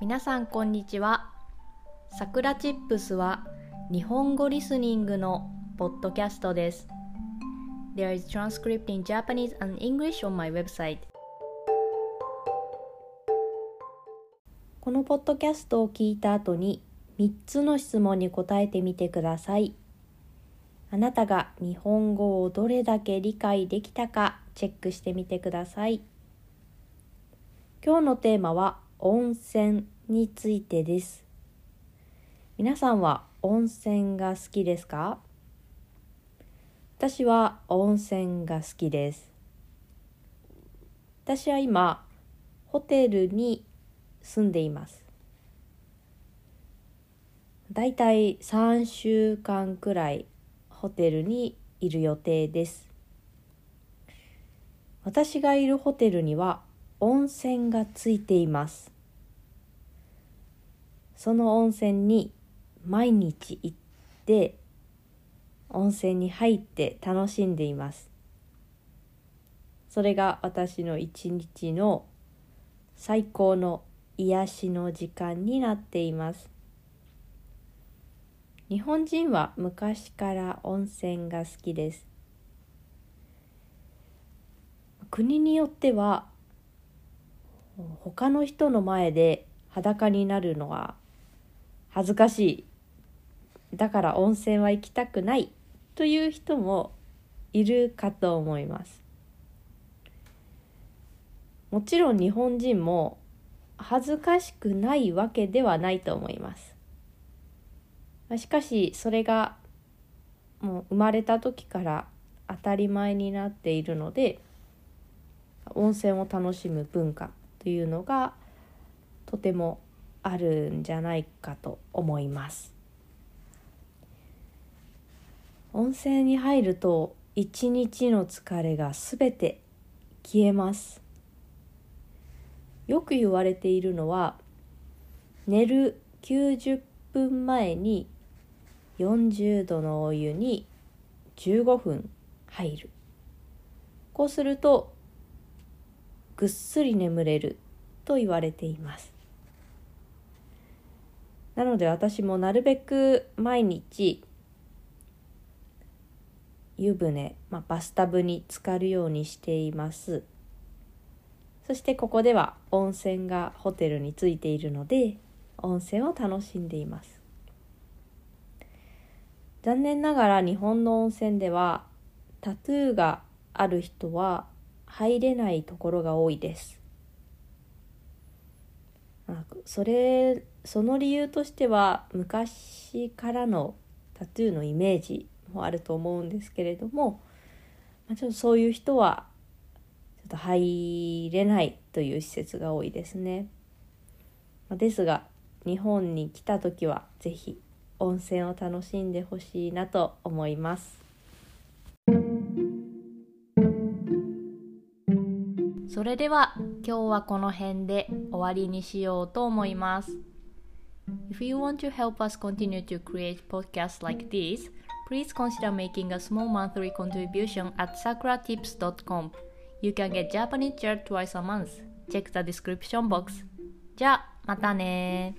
皆さんこんにちは。さくらチップスは日本語リスニングのポッドキャストです。There is transcript in Japanese and English on my website. このポッドキャストを聞いた後に3つの質問に答えてみてください。あなたが日本語をどれだけ理解できたかチェックしてみてください。今日のテーマは温泉についてです。皆さんは温泉が好きですか？私は温泉が好きです。私は今、ホテルに住んでいます。だいたい3週間くらいホテルにいる予定です。私がいるホテルには温泉がついています。その温泉に毎日行って温泉に入って楽しんでいます。それが私の一日の最高の癒しの時間になっています。日本人は昔から温泉が好きです。国によっては他の人の前で裸になるのは恥ずかしい。だから温泉は行きたくないという人もいるかと思います。もちろん日本人も恥ずかしくないわけではないと思います。しかしそれがもう生まれた時から当たり前になっているので温泉を楽しむ文化というのがとてもあるんじゃないかと思います。温泉に入ると一日の疲れがすべて消えます。よく言われているのは寝る90分前に40度のお湯に15分入る。こうするとぐっすり眠れると言われています。なので私もなるべく毎日湯船、まあ、バスタブに浸かるようにしていますそしてここでは温泉がホテルについているので温泉を楽しんでいます残念ながら日本の温泉ではタトゥーがある人は入れないところが多いです。それその理由としては昔からのタトゥーのイメージもあると思うんですけれども、まあ、ちょっとそういう人はちょっと入れないという施設が多いですね。まあ、ですが日本に来た時は是非温泉を楽しんでほしいなと思います。それでは今日はこの辺で終わりにしようと思います。If you want to help us continue to create podcasts like this, please consider making a small monthly contribution at sakuratips.com. You can get Japanese chair twice a month. Check the description box. じゃあ、またね